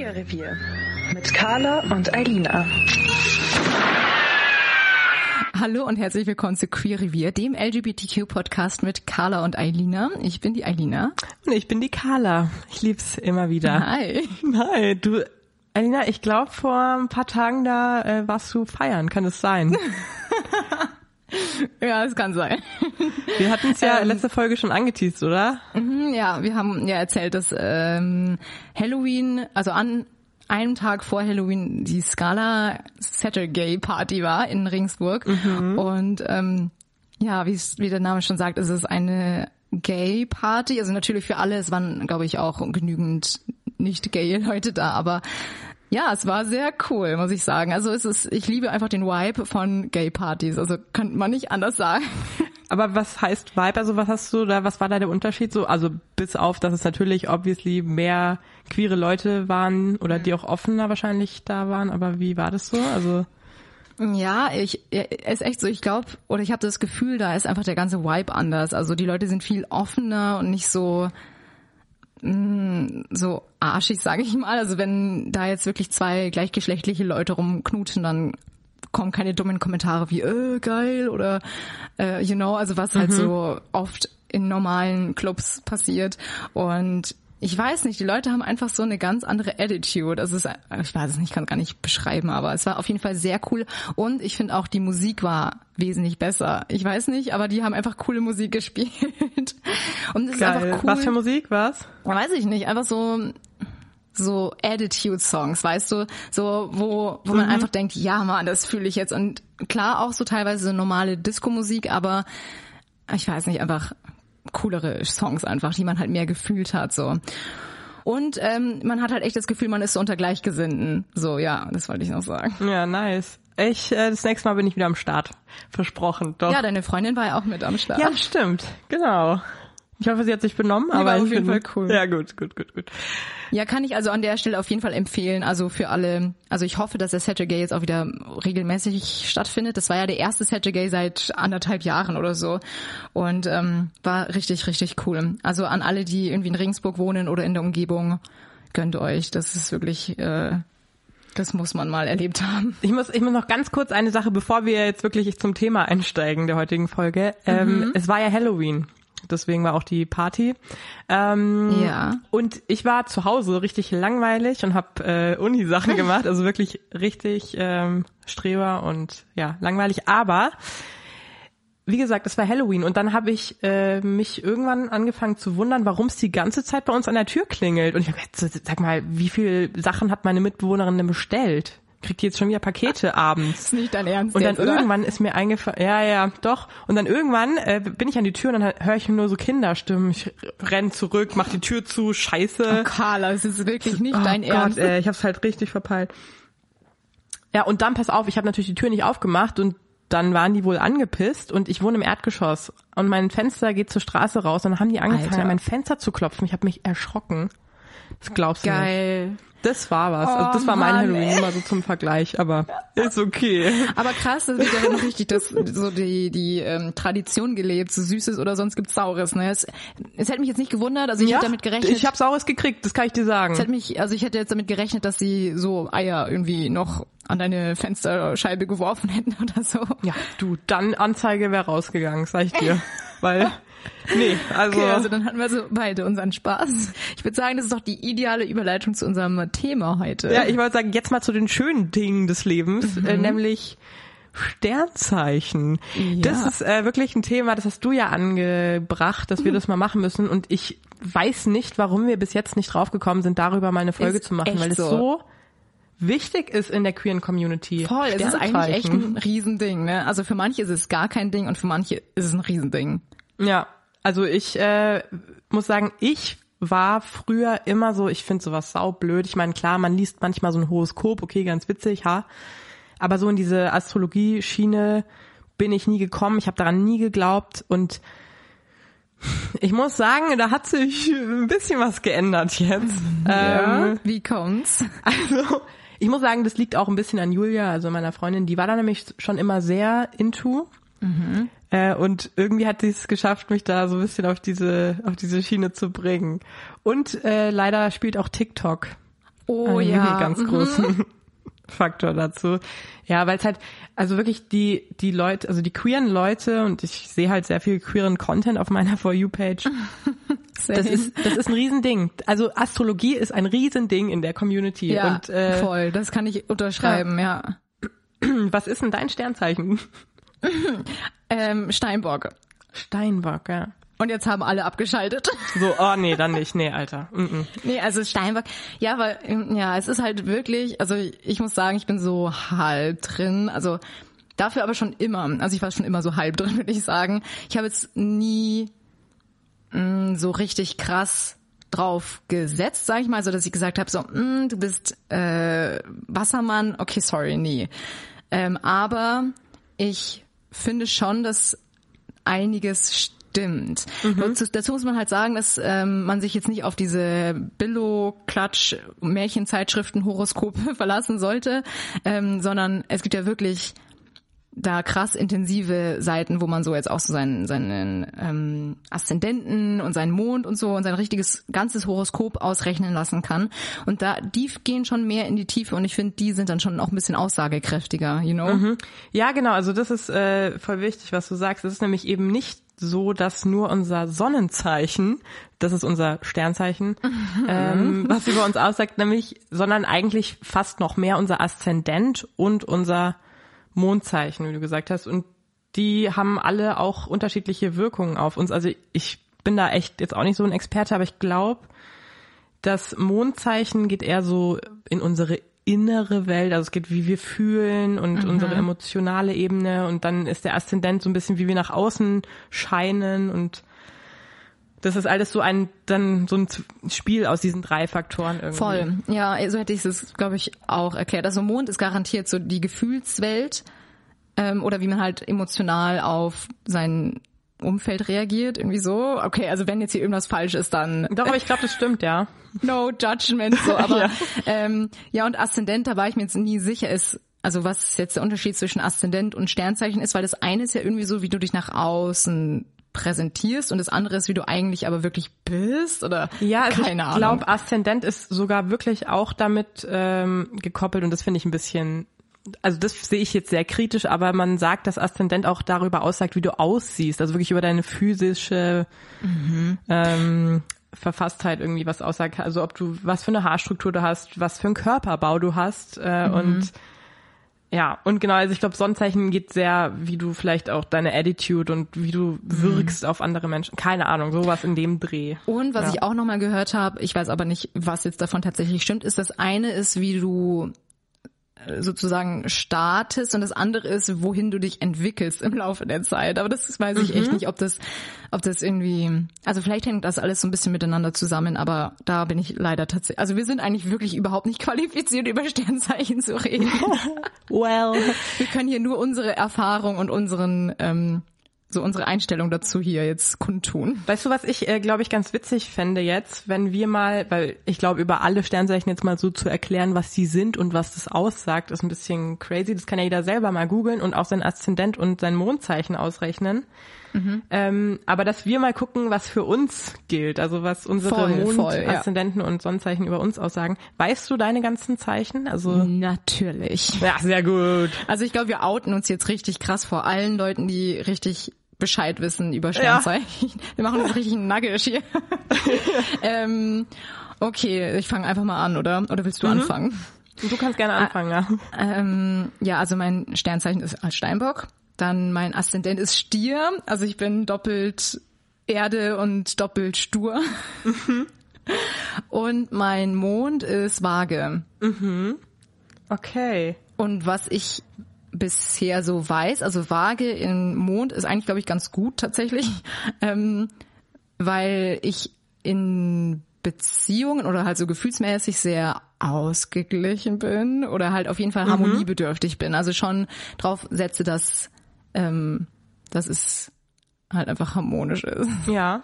Queer Revier mit Carla und Eilina. Hallo und herzlich willkommen zu Queer Revier, dem LGBTQ-Podcast mit Carla und Eilina. Ich bin die Eilina. Und ich bin die Carla. Ich lieb's immer wieder. Hi. Hi, du, Eilina, ich glaube vor ein paar Tagen da äh, warst du feiern, kann es sein? Ja, es kann sein. Wir hatten es ja Ähm. letzte Folge schon angeteased, oder? Mhm, Ja, wir haben ja erzählt, dass ähm, Halloween, also an einem Tag vor Halloween die Scala Saturday Party war in Regensburg. Und ähm, ja, wie der Name schon sagt, ist es eine Gay Party. Also natürlich für alle. Es waren, glaube ich, auch genügend nicht gay Leute da, aber ja, es war sehr cool, muss ich sagen. Also es ist, ich liebe einfach den Vibe von Gay Partys. Also könnte man nicht anders sagen. Aber was heißt Vibe? Also was hast du da, was war da der Unterschied so? Also bis auf, dass es natürlich obviously mehr queere Leute waren oder die auch offener wahrscheinlich da waren, aber wie war das so? Also Ja, ich ist echt so, ich glaube, oder ich habe das Gefühl, da ist einfach der ganze Vibe anders. Also die Leute sind viel offener und nicht so mh, so arschig, sage ich mal. Also wenn da jetzt wirklich zwei gleichgeschlechtliche Leute rumknutschen, dann kommen keine dummen Kommentare wie äh, geil oder äh, you know, also was halt so oft in normalen Clubs passiert und ich weiß nicht, die Leute haben einfach so eine ganz andere Attitude. Also es ist, ich weiß es nicht, ich kann es gar nicht beschreiben, aber es war auf jeden Fall sehr cool. Und ich finde auch, die Musik war wesentlich besser. Ich weiß nicht, aber die haben einfach coole Musik gespielt. Und es ist einfach cool. Was für Musik war's? Weiß ich nicht, einfach so so Attitude-Songs, weißt du, so wo wo man einfach denkt, ja man, das fühle ich jetzt und klar auch so teilweise so normale Disco-Musik, aber ich weiß nicht, einfach coolere Songs einfach, die man halt mehr gefühlt hat so. Und ähm, man hat halt echt das Gefühl, man ist so unter Gleichgesinnten. So, ja, das wollte ich noch sagen. Ja, nice. Ich, äh, das nächste Mal bin ich wieder am Start. Versprochen, doch. Ja, deine Freundin war ja auch mit am Start. Ja, stimmt. Genau. Ich hoffe, sie hat sich benommen, aber auf jeden Fall cool. Ja, gut, gut, gut, gut. Ja, kann ich also an der Stelle auf jeden Fall empfehlen. Also für alle, also ich hoffe, dass der Saturday jetzt auch wieder regelmäßig stattfindet. Das war ja der erste Saturday seit anderthalb Jahren oder so. Und ähm, war richtig, richtig cool. Also an alle, die irgendwie in Regensburg wohnen oder in der Umgebung, gönnt euch. Das ist wirklich, äh, das muss man mal erlebt haben. Ich muss, ich muss noch ganz kurz eine Sache, bevor wir jetzt wirklich zum Thema einsteigen der heutigen Folge. Mhm. Ähm, es war ja Halloween. Deswegen war auch die Party. Ähm, Ja. Und ich war zu Hause richtig langweilig und habe äh, Uni-Sachen gemacht, also wirklich richtig ähm, Streber und ja, langweilig. Aber wie gesagt, es war Halloween und dann habe ich äh, mich irgendwann angefangen zu wundern, warum es die ganze Zeit bei uns an der Tür klingelt. Und ich habe gesagt, sag mal, wie viel Sachen hat meine Mitbewohnerin denn bestellt? Kriegt die jetzt schon wieder Pakete abends? Ist nicht dein Ernst Und dann jetzt, irgendwann ist mir eingefallen, ja, ja, doch. Und dann irgendwann äh, bin ich an die Tür und dann höre ich nur so Kinderstimmen. Ich renn zurück, mach die Tür zu, scheiße. Carla, es ist wirklich nicht Oh dein Gott, Ernst. ey, ich hab's halt richtig verpeilt. Ja, und dann pass auf, ich habe natürlich die Tür nicht aufgemacht und dann waren die wohl angepisst und ich wohne im Erdgeschoss und mein Fenster geht zur Straße raus und dann haben die angefangen, Alter. an mein Fenster zu klopfen. Ich habe mich erschrocken. Das glaubst du nicht. Geil. Das war was. also das Oh, war mein Mann, Halloween, mal so zum Vergleich, aber ist okay. Aber krass, das wird ja noch richtig das, so die, die ähm, Tradition gelebt, so Süßes oder sonst gibt's Saures. Ne? Es, es hätte mich jetzt nicht gewundert, also ich hätte damit gerechnet. Ich habe Saures gekriegt, das kann ich dir sagen. es hätte mich, also ich hätte jetzt damit gerechnet, dass sie so Eier irgendwie noch an deine Fensterscheibe geworfen hätten oder so. Ja, du, dann Anzeige wäre rausgegangen, sag ich dir. Weil, nee, also, Okay, also dann hatten wir so beide unseren Spaß. Ich würde sagen, das ist doch die ideale Überleitung zu unserem Thema heute. ja, ich wollte sagen, jetzt mal zu den schönen Dingen des Lebens, äh, Mhm. nämlich Sternzeichen. Ja. Das ist äh, wirklich ein Thema, das hast du ja angebracht, dass wir das mal machen müssen und ich weiß nicht, warum wir bis jetzt nicht draufgekommen sind, darüber mal eine Folge Ist zu machen, weil es so. so wichtig ist in der queeren Community. Voll, es ist eigentlich echt ein Riesending. Ne? Also für manche ist es gar kein Ding und für manche ist es ein Riesending. Ja, also ich äh, muss sagen, ich war früher immer so, ich finde sowas saublöd. Ich meine, klar, man liest manchmal so ein Horoskop, okay, ganz witzig, ha. Aber so in diese Astrologie-Schiene bin ich nie gekommen. Ich habe daran nie geglaubt und ich muss sagen, da hat sich ein bisschen was geändert jetzt. Ja, ähm, wie kommt's? Also, ich muss sagen, das liegt auch ein bisschen an Julia, also meiner Freundin. Die war da nämlich schon immer sehr into. Mhm. Äh, und irgendwie hat sie es geschafft, mich da so ein bisschen auf diese, auf diese Schiene zu bringen. Und äh, leider spielt auch TikTok. Oh einen ja. ganz mhm. großen Faktor dazu. Ja, weil es halt, also wirklich die, die Leute, also die queeren Leute, und ich sehe halt sehr viel queeren Content auf meiner For You-Page. das ist, das ist ein Riesending. Also Astrologie ist ein Riesending in der Community. Ja, und, äh, voll, das kann ich unterschreiben, ja. ja. Was ist denn dein Sternzeichen? ähm, Steinbock. Steinbock, ja. Und jetzt haben alle abgeschaltet. So, oh nee, dann nicht. Nee, Alter. Mm -mm. Nee, also Steinbock. Ja, weil, ja, es ist halt wirklich, also ich muss sagen, ich bin so halb drin. Also dafür aber schon immer. Also ich war schon immer so halb drin, würde ich sagen. Ich habe jetzt nie mh, mm, so richtig krass drauf gesetzt, sag ich mal, so dass ich gesagt habe, so, mh, du bist äh, Wassermann, okay, sorry, nie. Ähm, aber ich finde schon, dass einiges stimmt. Mhm. Dazu, muss man halt sagen, dass ähm, man sich jetzt nicht auf diese Billo-Klatsch-Märchenzeitschriften, Horoskope verlassen sollte, ähm, sondern es gibt ja wirklich da krass intensive Seiten, wo man so jetzt auch so seinen, seinen ähm, Aszendenten und seinen Mond und so und sein richtiges ganzes Horoskop ausrechnen lassen kann. Und da die gehen schon mehr in die Tiefe und ich finde, die sind dann schon auch ein bisschen aussagekräftiger, you know? Mhm. Ja, genau. Also das ist äh, voll wichtig, was du sagst. Es ist nämlich eben nicht so, dass nur unser Sonnenzeichen, das ist unser Sternzeichen, mhm. ähm, was über uns aussagt, nämlich, sondern eigentlich fast noch mehr unser Aszendent und unser Mondzeichen, wie du gesagt hast. Und die haben alle auch unterschiedliche Wirkungen auf uns. Also ich bin da echt jetzt auch nicht so ein Experte, aber ich glaube, das Mondzeichen geht eher so in unsere innere Welt, also es geht, wie wir fühlen und mhm. unsere emotionale Ebene und dann ist der Aszendent so ein bisschen, wie wir nach außen scheinen und das ist alles so ein dann so ein Spiel aus diesen drei Faktoren irgendwie. Voll. Ja, so hätte ich es, glaube ich, auch erklärt. Also Mond ist garantiert so die Gefühlswelt ähm, oder wie man halt emotional auf sein Umfeld reagiert, irgendwie so. Okay, also wenn jetzt hier irgendwas falsch ist, dann. Doch, aber ich glaube, das stimmt, ja. No judgment, so, aber ja. Ähm, ja, und Aszendent, da war ich mir jetzt nie sicher, ist, also was jetzt der Unterschied zwischen Aszendent und Sternzeichen ist, weil das eine ist ja irgendwie so, wie du dich nach außen präsentierst und das andere ist, wie du eigentlich aber wirklich bist oder ja, also keine Ahnung. Ich glaube, Aszendent ist sogar wirklich auch damit ähm, gekoppelt und das finde ich ein bisschen also das sehe ich jetzt sehr kritisch, aber man sagt, dass Aszendent auch darüber aussagt, wie du aussiehst, also wirklich über deine physische mhm. ähm, Verfasstheit irgendwie was aussagt, also ob du was für eine Haarstruktur du hast, was für einen Körperbau du hast äh, mhm. und ja, und genau, also ich glaube, Sonnenzeichen geht sehr, wie du vielleicht auch deine Attitude und wie du wirkst mhm. auf andere Menschen. Keine Ahnung, sowas in dem Dreh. Und was ja. ich auch nochmal gehört habe, ich weiß aber nicht, was jetzt davon tatsächlich stimmt, ist das eine ist, wie du sozusagen startest und das andere ist, wohin du dich entwickelst im Laufe der Zeit. Aber das weiß ich mhm. echt nicht, ob das, ob das irgendwie, also vielleicht hängt das alles so ein bisschen miteinander zusammen, aber da bin ich leider tatsächlich, also wir sind eigentlich wirklich überhaupt nicht qualifiziert, über Sternzeichen zu reden. well. Wir können hier nur unsere Erfahrung und unseren, ähm, so unsere Einstellung dazu hier jetzt kundtun. Weißt du, was ich, äh, glaube ich, ganz witzig fände jetzt, wenn wir mal, weil ich glaube, über alle Sternzeichen jetzt mal so zu erklären, was sie sind und was das aussagt, ist ein bisschen crazy. Das kann ja jeder selber mal googeln und auch sein Aszendent und sein Mondzeichen ausrechnen. Mhm. Ähm, aber dass wir mal gucken, was für uns gilt, also was unsere Mond, voll, ja. Und Sonnenzeichen über uns aussagen. Weißt du deine ganzen Zeichen? Also natürlich. Ja, sehr gut. Also ich glaube, wir outen uns jetzt richtig krass vor allen Leuten, die richtig Bescheid wissen über Sternzeichen. Ja. Wir machen uns richtig einen Nugget hier. ähm, okay, ich fange einfach mal an, oder? Oder willst du mhm. anfangen? Du kannst gerne anfangen, ja. Ähm, ja, also mein Sternzeichen ist als Steinbock. Dann mein Aszendent ist Stier. Also ich bin doppelt Erde und doppelt stur. Mhm. Und mein Mond ist Waage. Mhm. Okay. Und was ich bisher so weiß, also Waage im Mond ist eigentlich, glaube ich, ganz gut tatsächlich, ähm, weil ich in Beziehungen oder halt so gefühlsmäßig sehr ausgeglichen bin oder halt auf jeden Fall harmoniebedürftig bin. Also schon drauf setze, dass, ähm, dass es halt einfach harmonisch ist. Ja.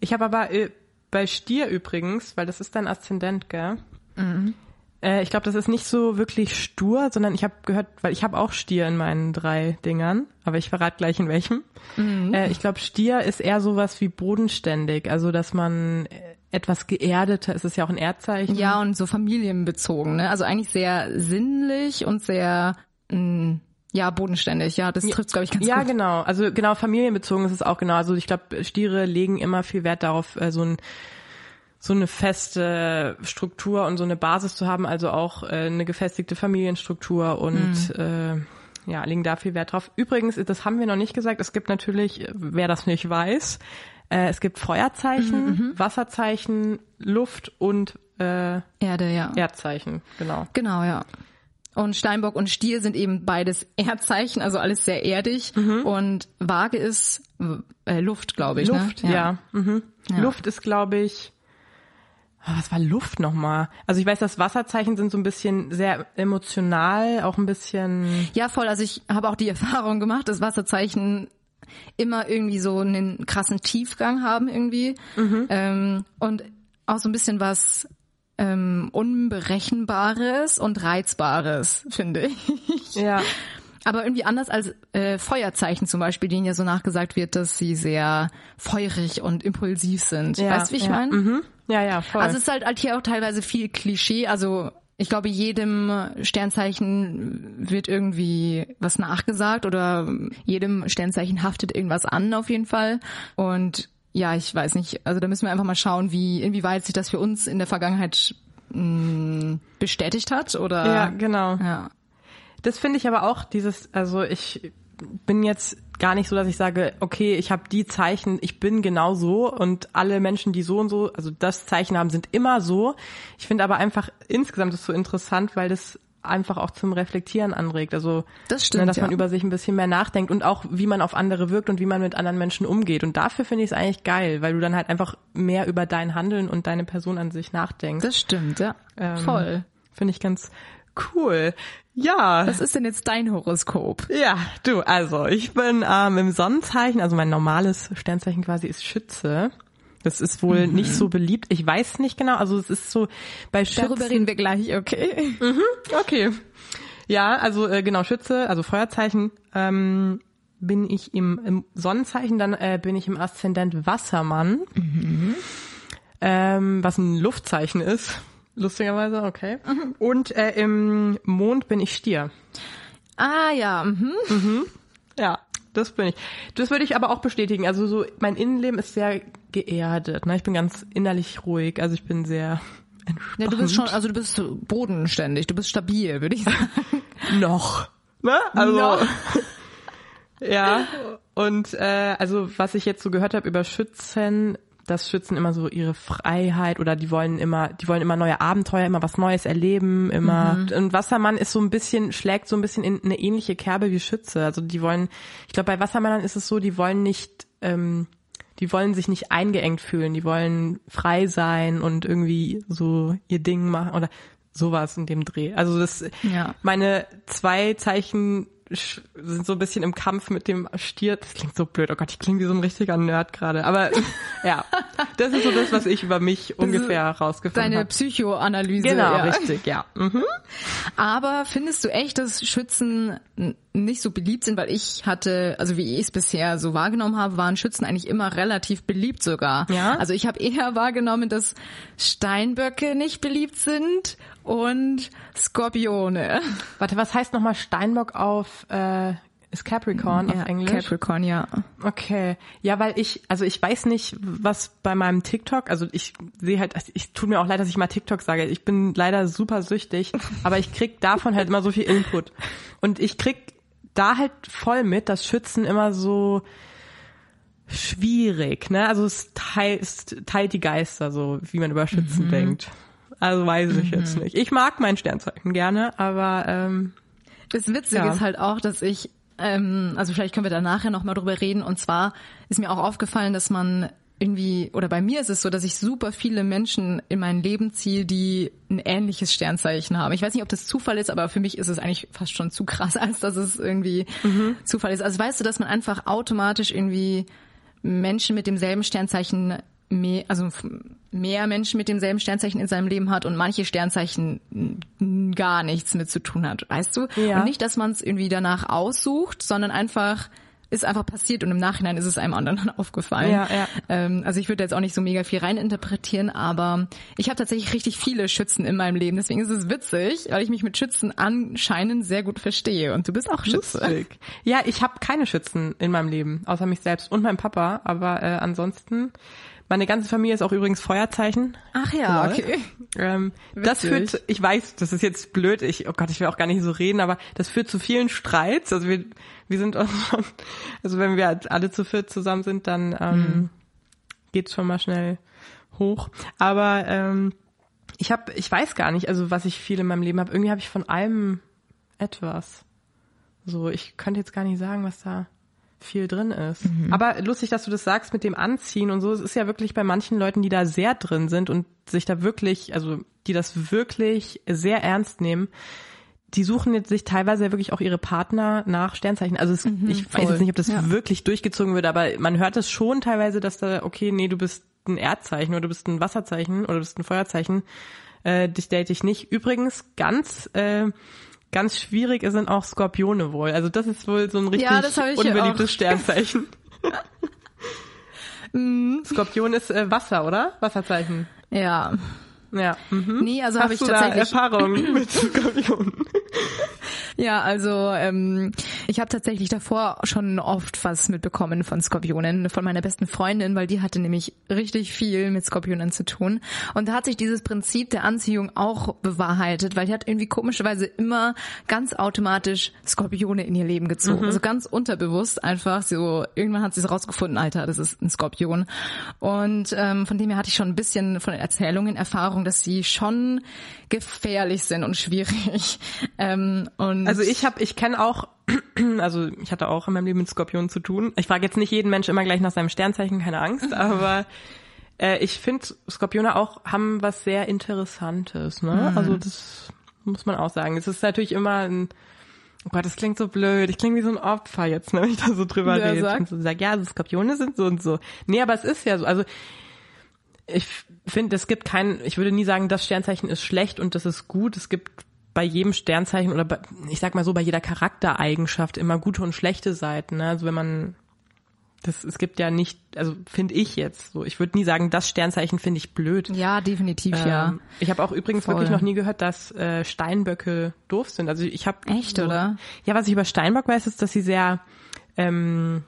Ich habe aber äh, bei Stier übrigens, weil das ist dein Aszendent, gell? Äh, ich glaube, das ist nicht so wirklich stur, sondern ich habe gehört, weil ich habe auch Stier in meinen drei Dingern, aber ich verrate gleich in welchem. Äh, ich glaube, Stier ist eher sowas wie bodenständig, also dass man äh, etwas geerdeter, es ist ja auch ein Erdzeichen. Ja, und so familienbezogen, ne? Also eigentlich sehr sinnlich und sehr, mh, ja, bodenständig. Ja, das trifft glaube ich, ganz ja, gut. genau. Also genau, familienbezogen ist es auch genau. Also ich glaube, Stiere legen immer viel Wert darauf, äh, so ein so eine feste Struktur und so eine Basis zu haben, also auch äh, eine gefestigte Familienstruktur und äh, ja, legen da viel Wert drauf. Übrigens, das haben wir noch nicht gesagt, es gibt natürlich, wer das nicht weiß, äh, es gibt Feuerzeichen, Wasserzeichen, Luft und äh, Erde, ja. Erdzeichen, genau. Genau, ja. Und Steinbock und Stier sind eben beides Erdzeichen, also alles sehr erdig. Und Waage ist äh, Luft, glaube ich. Luft, ne? ja. Mhm. Ja. Luft ist, glaube ich, was war Luft nochmal? Also ich weiß, dass Wasserzeichen sind so ein bisschen sehr emotional, auch ein bisschen, Ja, voll. Also ich habe auch die Erfahrung gemacht, dass Wasserzeichen immer irgendwie so einen krassen Tiefgang haben irgendwie. Ähm, und auch so ein bisschen was ähm, Unberechenbares und Reizbares, finde ich. ja, Aber irgendwie anders als äh, Feuerzeichen zum Beispiel, denen ja so nachgesagt wird, dass sie sehr feurig und impulsiv sind. ja weißt du, wie ich ja. meine? Mhm. Ja, ja, voll. Also es ist halt, halt hier auch teilweise viel Klischee. Also ich glaube, jedem Sternzeichen wird irgendwie was nachgesagt oder jedem Sternzeichen haftet irgendwas an auf jeden Fall. Und ja, ich weiß nicht. Also da müssen wir einfach mal schauen, wie inwieweit sich das für uns in der Vergangenheit mh, bestätigt hat oder ja, genau. ja. Das finde ich aber auch dieses, also ich bin jetzt gar nicht so, dass ich sage, okay, ich habe die Zeichen, ich bin genau so und alle Menschen, die so und so, also das Zeichen haben, sind immer so. Ich finde aber einfach insgesamt ist so interessant, weil das einfach auch zum Reflektieren anregt. Also Das stimmt, ne, dass man ja. über sich ein bisschen mehr nachdenkt und auch wie man auf andere wirkt und wie man mit anderen Menschen umgeht. Und dafür finde ich es eigentlich geil, weil du dann halt einfach mehr über dein Handeln und deine Person an sich nachdenkst. Das stimmt, ja. Ähm, Voll. Finde ich ganz cool. Ja. Was ist denn jetzt dein Horoskop? Ja, du, also ich bin ähm, im Sonnenzeichen, also mein normales Sternzeichen quasi ist Schütze. Das ist wohl Mhm. nicht so beliebt. Ich weiß nicht genau, also es ist so bei Schützen. Darüber reden wir gleich, okay? Okay. Ja, also äh, genau, Schütze, also Feuerzeichen, ähm, bin ich im, im Sonnenzeichen, dann äh, bin ich im Aszendent Wassermann, ähm, was ein Luftzeichen ist. Lustigerweise, okay. Und äh, im Mond bin ich Stier. Ah ja, mhm. Ja, das bin ich. Das würde ich aber auch bestätigen. Also so, mein Innenleben ist sehr geerdet. Ne? Ich bin ganz innerlich ruhig. Also ich bin sehr entspannt. Ja, du bist schon, also du bist bodenständig, du bist stabil, würde ich sagen. noch. Ne? Also Noch. ja. Und äh, also was ich jetzt so gehört habe über Schützen, dass Schützen immer so ihre Freiheit oder die wollen immer, die wollen immer neue Abenteuer, immer was Neues erleben, immer. Und Wassermann ist so ein bisschen, schlägt so ein bisschen in eine ähnliche Kerbe wie Schütze. Also die wollen, ich glaube bei Wassermännern ist es so, die wollen nicht, ähm, die wollen sich nicht eingeengt fühlen, die wollen frei sein und irgendwie so ihr Ding machen oder sowas in dem Dreh. Also das, Ja. meine zwei Zeichen sind so ein bisschen im Kampf mit dem Stier. Das klingt so blöd. Oh Gott, ich klinge wie so ein richtiger Nerd gerade. Aber ja, das ist so das, was ich über mich ungefähr rausgefunden Deine habe. Psychoanalyse. Genau, ja. richtig, ja. Mhm. Aber findest du echt, dass Schützen nicht so beliebt sind? Weil ich hatte, also wie ich es bisher so wahrgenommen habe, waren Schützen eigentlich immer relativ beliebt sogar. Ja? Also ich habe eher wahrgenommen, dass Steinböcke nicht beliebt sind und Skorpione. Warte, was heißt nochmal Steinbock auf, äh, ist Capricorn auf Englisch? Capricorn, ja. Okay. Ja, weil ich, also ich weiß nicht, was bei meinem TikTok, also ich sehe halt, ich tut mir auch leid, dass ich mal TikTok sage. Ich bin leider super süchtig, aber ich krieg davon halt immer so viel Input. Und ich krieg da halt voll mit, dass Schützen immer so schwierig, ne? Also es teilt, es teilt die Geister so, wie man über Schützen denkt. Also weiß ich jetzt nicht. Ich mag mein Sternzeichen gerne, aber ähm, Das Witzige Ja. ist halt auch, dass ich, ähm, also vielleicht können wir da nachher nochmal drüber reden. Und zwar ist mir auch aufgefallen, dass man irgendwie, oder bei mir ist es so, dass ich super viele Menschen in mein Leben ziehe, die ein ähnliches Sternzeichen haben. Ich weiß nicht, ob das Zufall ist, aber für mich ist es eigentlich fast schon zu krass, als dass es irgendwie Zufall ist. Also weißt du, dass man einfach automatisch irgendwie Menschen mit demselben Sternzeichen mehr, also mehr Menschen mit demselben Sternzeichen in seinem Leben hat und manche Sternzeichen gar nichts mit zu tun hat, weißt du? Ja. Und nicht, dass man es irgendwie danach aussucht, sondern einfach ist einfach passiert und im Nachhinein ist es einem anderen aufgefallen. Ja, ja. Ähm, also ich würde jetzt auch nicht so mega viel reininterpretieren, aber ich habe tatsächlich richtig viele Schützen in meinem Leben. Deswegen ist es witzig, weil ich mich mit Schützen anscheinend sehr gut verstehe. Und du bist auch Schütze. lustig. Ja, ich habe keine Schützen in meinem Leben, außer mich selbst und meinem Papa. Aber äh, ansonsten, meine ganze Familie ist auch übrigens Feuerzeichen. Ach ja, Lol. okay. Ähm, das führt, ich weiß, das ist jetzt blöd, ich, oh Gott, ich will auch gar nicht so reden, aber das führt zu vielen Streits. Also wir, wir sind auch schon, also wenn wir alle zu viert zusammen sind, dann ähm, geht's schon mal schnell hoch. Aber ähm, ich habe, ich weiß gar nicht, also was ich viel in meinem Leben habe. Irgendwie habe ich von allem etwas. So, ich könnte jetzt gar nicht sagen, was da viel drin ist. Aber lustig, dass du das sagst mit dem Anziehen und so. Es ist ja wirklich bei manchen Leuten, die da sehr drin sind und sich da wirklich, also die das wirklich sehr ernst nehmen, die suchen jetzt sich teilweise wirklich auch ihre Partner nach Sternzeichen. Also es, ich weiß voll. jetzt nicht, ob das Ja. wirklich durchgezogen wird, aber man hört es schon teilweise, dass da, okay, nee, du bist ein Erdzeichen oder du bist ein Wasserzeichen oder du bist ein Feuerzeichen. Äh, dich date ich nicht. Übrigens, ganz, äh, ganz schwierig sind auch Skorpione wohl. Also das ist wohl so ein richtig Ja, unbeliebtes. Sternzeichen. Skorpion ist äh, Wasser, oder? Wasserzeichen. Ja. Ja. Mhm. Nee, also habe ich du tatsächlich. da Erfahrung mit Skorpionen? Ja, also ähm, ich habe tatsächlich davor schon oft was mitbekommen von Skorpionen, von meiner besten Freundin, weil die hatte nämlich richtig viel mit Skorpionen zu tun. Und da hat sich dieses Prinzip der Anziehung auch bewahrheitet, weil die hat irgendwie komischerweise immer ganz automatisch Skorpione in ihr Leben gezogen. Also ganz unterbewusst einfach so, irgendwann hat sie es rausgefunden, Alter, das ist ein Skorpion. Und ähm, von dem her hatte ich schon ein bisschen von den Erzählungen Erfahrung, dass sie schon gefährlich sind und schwierig. Ähm, und Also ich habe, ich kenne auch, also ich hatte auch in meinem Leben mit Skorpionen zu tun. Ich frage jetzt nicht jeden Mensch immer gleich nach seinem Sternzeichen, keine Angst, aber äh, ich finde Skorpione auch haben was sehr Interessantes. Ne? Also das muss man auch sagen. Es ist natürlich immer ein Oh Gott, das klingt so blöd. Ich klinge wie so ein Opfer jetzt, ne, wenn ich da so drüber rede. sagt? Und so sag, ja, also Skorpione sind so und so. Nee, aber es ist ja so. Also ich finde, es gibt kein, ich würde nie sagen, das Sternzeichen ist schlecht und das ist gut. Es gibt bei jedem Sternzeichen oder bei, ich sag mal so, bei jeder Charaktereigenschaft immer gute und schlechte Seiten. Ne? Also wenn man das, es gibt ja nicht, also finde ich jetzt so, ich würde nie sagen, das Sternzeichen finde ich blöd. ja, definitiv, ja. Ähm, ich habe auch übrigens Voll. wirklich noch nie gehört, dass äh, Steinböcke doof sind. Also ich habe Echt, so, oder? Ja, was ich über Steinbock weiß, ist, dass sie sehr ähm,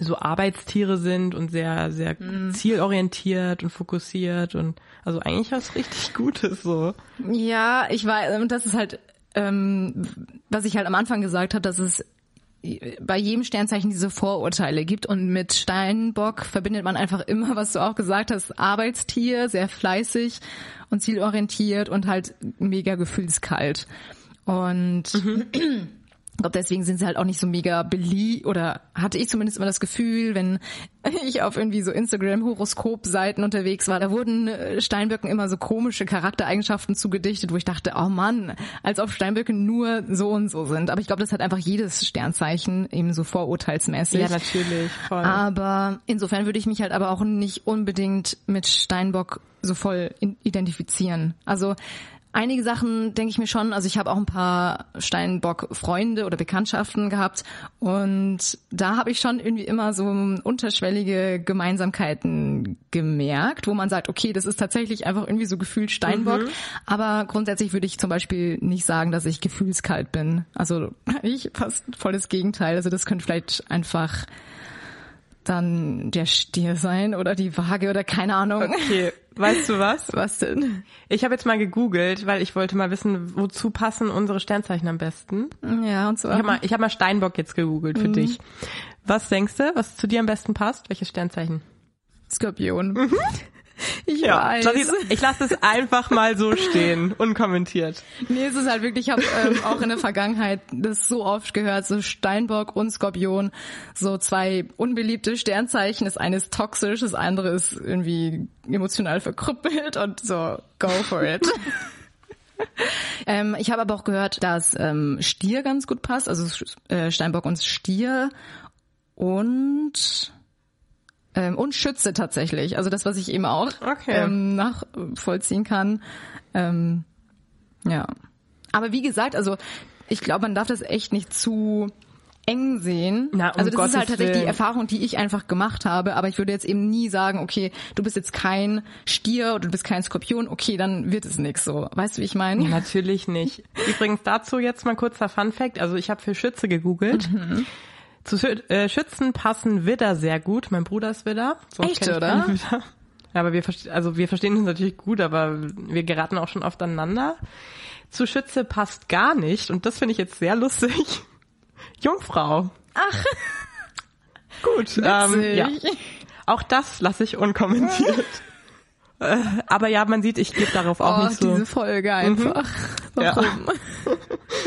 so Arbeitstiere sind und sehr sehr Mhm. zielorientiert und fokussiert und also eigentlich was richtig Gutes so. Ja, ich weiß, und das ist halt, ähm, was ich halt am Anfang gesagt habe, dass es bei jedem Sternzeichen diese Vorurteile gibt und mit Steinbock verbindet man einfach immer, was du auch gesagt hast, Arbeitstier, sehr fleißig und zielorientiert und halt mega gefühlskalt. Und ich glaube, deswegen sind sie halt auch nicht so mega beliebt oder hatte ich zumindest immer das Gefühl, wenn ich auf irgendwie so Instagram-Horoskop-Seiten unterwegs war, da wurden äh, Steinböcken immer so komische Charaktereigenschaften zugedichtet, wo ich dachte, oh Mann, als ob Steinböcke nur so und so sind. Aber ich glaube, das hat einfach jedes Sternzeichen eben so vorurteilsmäßig. Ja, natürlich. Voll. Aber insofern würde ich mich halt aber auch nicht unbedingt mit Steinbock so voll identifizieren. Also einige Sachen denke ich mir schon, also ich habe auch ein paar Steinbock-Freunde oder Bekanntschaften gehabt und da habe ich schon irgendwie immer so unterschwellige Gemeinsamkeiten gemerkt, wo man sagt, okay, das ist tatsächlich einfach irgendwie so gefühlt Steinbock, aber grundsätzlich würde ich zum Beispiel nicht sagen, dass ich gefühlskalt bin. Also ich fast voll das Gegenteil. Also das könnte vielleicht einfach dann der Stier sein oder die Waage oder keine Ahnung. Okay, weißt du was? Was denn? Ich habe jetzt mal gegoogelt, weil ich wollte mal wissen, wozu passen unsere Sternzeichen am besten. Ja, und so. Ich habe mal, ich hab mal Steinbock jetzt gegoogelt für dich. Was denkst du, was zu dir am besten passt? Welches Sternzeichen? Skorpion. Ich Ja, weiß. ist- ich lasse es einfach mal so stehen, unkommentiert. Nee, es ist halt wirklich, ich habe ähm, auch in der Vergangenheit das so oft gehört, so Steinbock und Skorpion, so zwei unbeliebte Sternzeichen. Das eine ist toxisch, das andere ist irgendwie emotional verkrüppelt und so, go for it. ähm, ich habe aber auch gehört, dass ähm, Stier ganz gut passt, also äh, Steinbock und Stier und ähm, und Schütze tatsächlich. Also das, was ich eben auch Okay. ähm, nachvollziehen kann. Ähm, ja. Aber wie gesagt, also ich glaube, man darf das echt nicht zu eng sehen. Na, um also das Gottes ist halt tatsächlich die Willen. Erfahrung, die ich einfach gemacht habe. Aber ich würde jetzt eben nie sagen, okay, du bist jetzt kein Stier oder du bist kein Skorpion. Okay, dann wird es nix so. Weißt du, wie ich meine? Natürlich nicht. Übrigens dazu jetzt mal kurzer Fun Fact. Also ich habe für Schütze gegoogelt. Mhm. Zu äh, Schützen passen Widder sehr gut. Mein Bruder ist Widder. Sonst Echt, oder? Widder. Ja, aber wir, also wir verstehen uns natürlich gut, aber wir geraten auch schon oft aneinander. Zu Schütze passt gar nicht und das finde ich jetzt sehr lustig. Jungfrau. Ach, Gut. Ähm, ja. Auch das lasse ich unkommentiert. Äh, aber ja, man sieht, ich gebe darauf auch oh, nicht so. diese Folge einfach. Ja. Warum?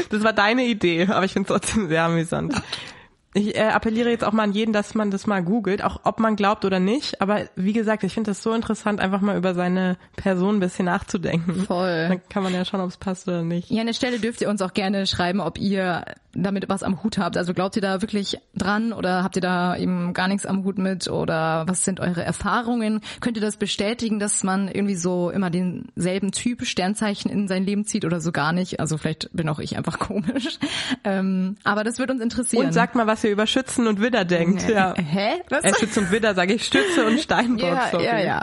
Das war deine Idee, aber ich finde es trotzdem sehr amüsant. Ich äh, appelliere jetzt auch mal an jeden, dass man das mal googelt, auch ob man glaubt oder nicht. Aber wie gesagt, ich finde das so interessant, einfach mal über seine Person ein bisschen nachzudenken. Voll. Dann kann man ja schauen, ob es passt oder nicht. Ja, an der Stelle dürft ihr uns auch gerne schreiben, ob ihr damit was am Hut habt. Also glaubt ihr da wirklich dran oder habt ihr da eben gar nichts am Hut mit oder was sind eure Erfahrungen? Könnt ihr das bestätigen, dass man irgendwie so immer denselben Typ Sternzeichen in sein Leben zieht oder so gar nicht? Also vielleicht bin auch ich einfach komisch. Ähm, aber das wird uns interessieren. Und sagt mal, was ihr über Schützen und Widder denkt. Ja. Hä? Was? Äh, Schütze und Widder sage ich Stütze und Steinbock. ja, sorry. ja, ja.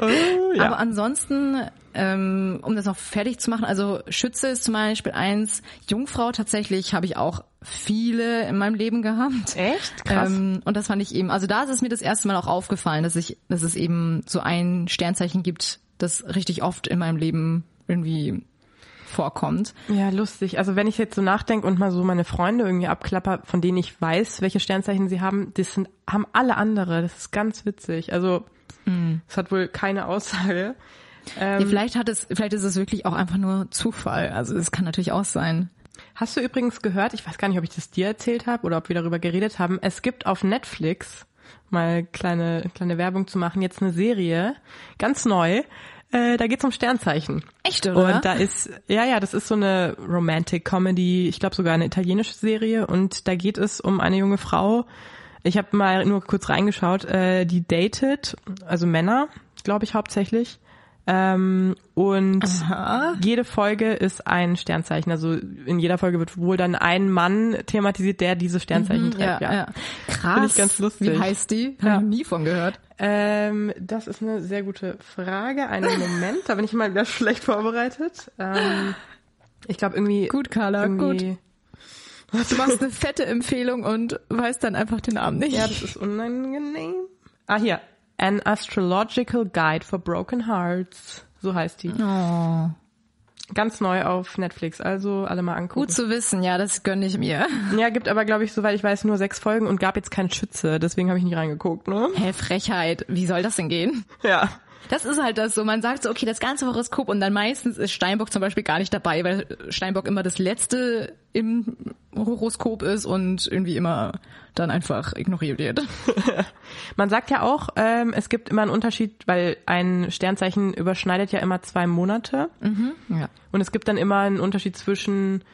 Oh, ja. Aber ansonsten, ähm, um das noch fertig zu machen, also Schütze ist zum Beispiel eins, Jungfrau tatsächlich habe ich auch viele in meinem Leben gehabt. Echt? Krass. Ähm, und das fand ich eben, also da ist es mir das erste Mal auch aufgefallen, dass ich, dass es eben so ein Sternzeichen gibt, das richtig oft in meinem Leben irgendwie vorkommt. Ja, lustig. Also wenn ich jetzt so nachdenke und mal so meine Freunde irgendwie abklapper, von denen ich weiß, welche Sternzeichen sie haben, das sind, haben alle andere. Das ist ganz witzig. Also es hat wohl keine Aussage. Ja, vielleicht hat es, vielleicht ist es wirklich auch einfach nur Zufall. Also das kann natürlich auch sein. Hast du übrigens gehört, ich weiß gar nicht, ob ich das dir erzählt habe oder ob wir darüber geredet haben, es gibt auf Netflix, mal kleine, kleine Werbung zu machen, jetzt eine Serie, ganz neu, äh, da geht's um Sternzeichen. Echt, oder? Und da ist, ja, ja, das ist so eine Romantic Comedy, ich glaube sogar eine italienische Serie und da geht es um eine junge Frau. Ich habe mal nur kurz reingeschaut, äh, die datet, also Männer, glaube ich hauptsächlich. Ähm, und jede Folge ist ein Sternzeichen. Also in jeder Folge wird wohl dann ein Mann thematisiert, der diese Sternzeichen Mhm, ja, trägt. ja. Krass. Finde ich ganz lustig. Wie heißt die? Hab Ja. ich nie von gehört. Ähm, das ist eine sehr gute Frage. Einen Moment, da bin ich mal wieder schlecht vorbereitet. Ähm, ich glaube irgendwie. Gut, Carla, irgendwie, Du machst eine fette Empfehlung und weißt dann einfach den Namen nicht. Ja, das ist unangenehm. Ah, hier. An Astrological Guide for Broken Hearts. So heißt die. Oh. Ganz neu auf Netflix, also alle mal angucken. Gut zu wissen, ja, das gönne ich mir. Ja, gibt aber, glaube ich, soweit ich weiß, nur sechs Folgen und gab jetzt keinen Schütze, deswegen habe ich nicht reingeguckt, ne? Hä, Frechheit. Wie soll das denn gehen? Ja. Das ist halt das so. Man sagt so, okay, das ganze Horoskop und dann meistens ist Steinbock zum Beispiel gar nicht dabei, weil Steinbock immer das letzte im Horoskop ist und irgendwie immer dann einfach ignoriert wird. Man sagt ja auch, ähm, es gibt immer einen Unterschied, weil ein Sternzeichen überschneidet ja immer zwei Monate. Ja. Und es gibt dann immer einen Unterschied zwischen,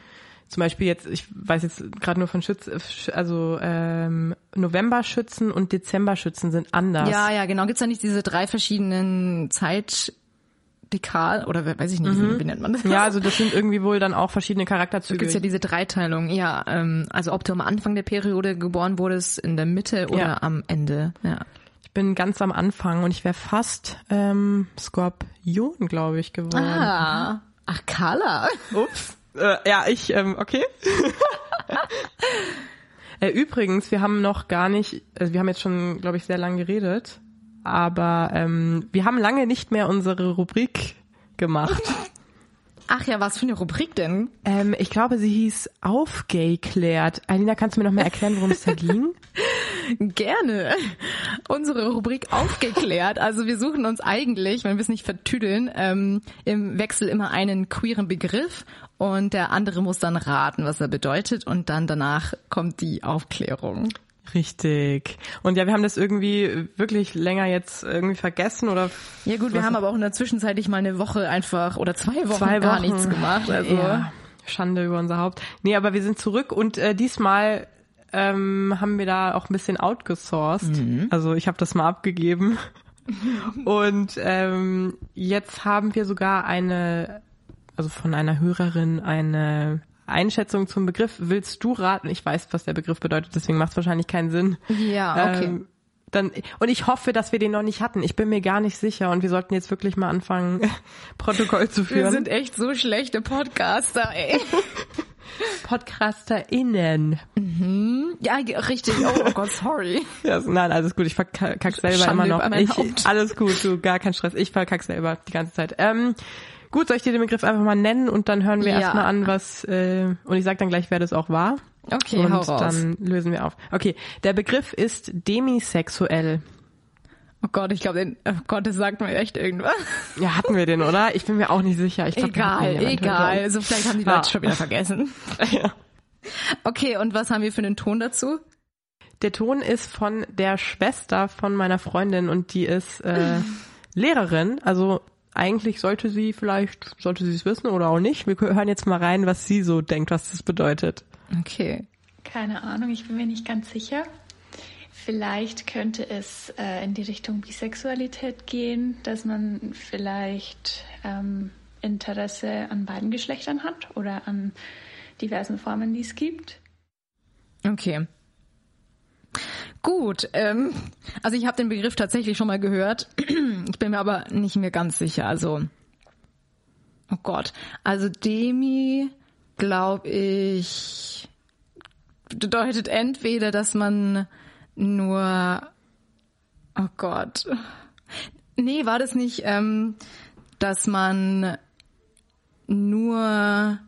zum Beispiel jetzt, ich weiß jetzt gerade nur von Schütz, also ähm, November-Schützen und Dezember-Schützen sind anders. Ja, ja, genau. Gibt's da nicht diese drei verschiedenen Zeitdekal oder weiß ich nicht, wie, wie nennt man das? Ja, also das sind irgendwie wohl dann auch verschiedene Da Charakterzüge. gibt's ja diese Dreiteilung. Ja, ähm, also ob du am Anfang der Periode geboren wurdest, in der Mitte oder Ja. am Ende. Ja. ich bin ganz am Anfang und ich wäre fast ähm, Skorpion, glaube ich, geworden. Ah. Ach, Carla. Ups. Äh, ja, ich, ähm, okay. äh, übrigens, wir haben noch gar nicht, also wir haben jetzt schon, glaube ich, sehr lange geredet, aber ähm, wir haben lange nicht mehr unsere Rubrik gemacht. Ach ja, was für eine Rubrik denn? ähm, ich glaube, sie hieß Aufgeklärt. Alina, kannst du mir noch mal erklären, worum es da ging? Gerne. Unsere Rubrik aufgeklärt. Also wir suchen uns eigentlich, wenn wir es nicht vertüdeln, ähm, im Wechsel immer einen queeren Begriff und der andere muss dann raten, was er bedeutet und dann danach kommt die Aufklärung. Richtig. Und ja, wir haben das irgendwie wirklich länger jetzt irgendwie vergessen oder. Ja gut, wir haben aber auch in der Zwischenzeit mal eine Woche einfach oder zwei Wochen, zwei Wochen gar nichts gemacht. Also. Ja. Schande über unser Haupt. Nee, aber wir sind zurück und äh, diesmal ähm, haben wir da auch ein bisschen outgesourced. Mhm. Also ich habe das mal abgegeben. und ähm, jetzt haben wir sogar eine, also von einer Hörerin eine Einschätzung zum Begriff. Willst du raten? Ich weiß, was der Begriff bedeutet, deswegen macht es wahrscheinlich keinen Sinn. Ja, okay. Ähm, dann, und ich hoffe, dass wir den noch nicht hatten. Ich bin mir gar nicht sicher und wir sollten jetzt wirklich mal anfangen, Protokoll zu führen. Wir sind echt so schlechte Podcaster, ey. PodcasterInnen. Mhm. Ja, richtig. Oh, oh Gott, sorry. ja, nein, alles gut. Ich verkack selber Schande immer noch. Ich, alles gut, du, gar kein Stress. Ich verkack selber die ganze Zeit. Ähm, gut, soll ich dir den Begriff einfach mal nennen und dann hören wir ja. erstmal an, was, äh, und ich sag dann gleich, wer das auch war. Okay, und hau raus. dann lösen wir auf. Okay, der Begriff ist demisexuell. Oh Gott, ich glaube, oh Gott, das sagt mir echt irgendwas. Ja, hatten wir den, oder? Ich bin mir auch nicht sicher. Ich glaub, egal, egal. Also vielleicht haben die Leute ja. schon wieder vergessen. ja. Okay, und was haben wir für einen Ton dazu? Der Ton ist von der Schwester von meiner Freundin und die ist äh, Lehrerin. Also eigentlich sollte sie vielleicht, sollte sie es wissen oder auch nicht. Wir hören jetzt mal rein, was sie so denkt, was das bedeutet. Okay. Keine Ahnung, ich bin mir nicht ganz sicher. Vielleicht könnte es äh, in die Richtung Bisexualität gehen, dass man vielleicht ähm, Interesse an beiden Geschlechtern hat oder an diversen Formen, die es gibt. Okay. Gut, ähm, also ich habe den Begriff tatsächlich schon mal gehört. Ich bin mir aber nicht mehr ganz sicher. Also, oh Gott, also Demi, glaube ich, bedeutet entweder, dass man nur, oh Gott, nee, war das nicht, ähm, dass man nur